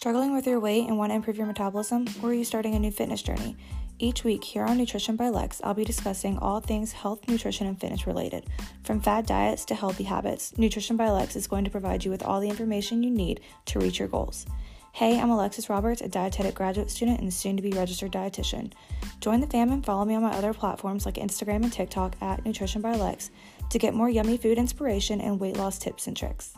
Struggling with your weight and want to improve your metabolism? Or are you starting a new fitness journey? Each week here on Nutrition by Lex, I'll be discussing all things health, nutrition, and fitness related. From fad diets to healthy habits, Nutrition by Lex is going to provide you with all the information you need to reach your goals. Hey, I'm Alexis Roberts, a dietetic graduate student and soon to be registered dietitian. Join the fam and follow me on my other platforms like Instagram and TikTok at Nutrition by Lex to get more yummy food inspiration and weight loss tips and tricks.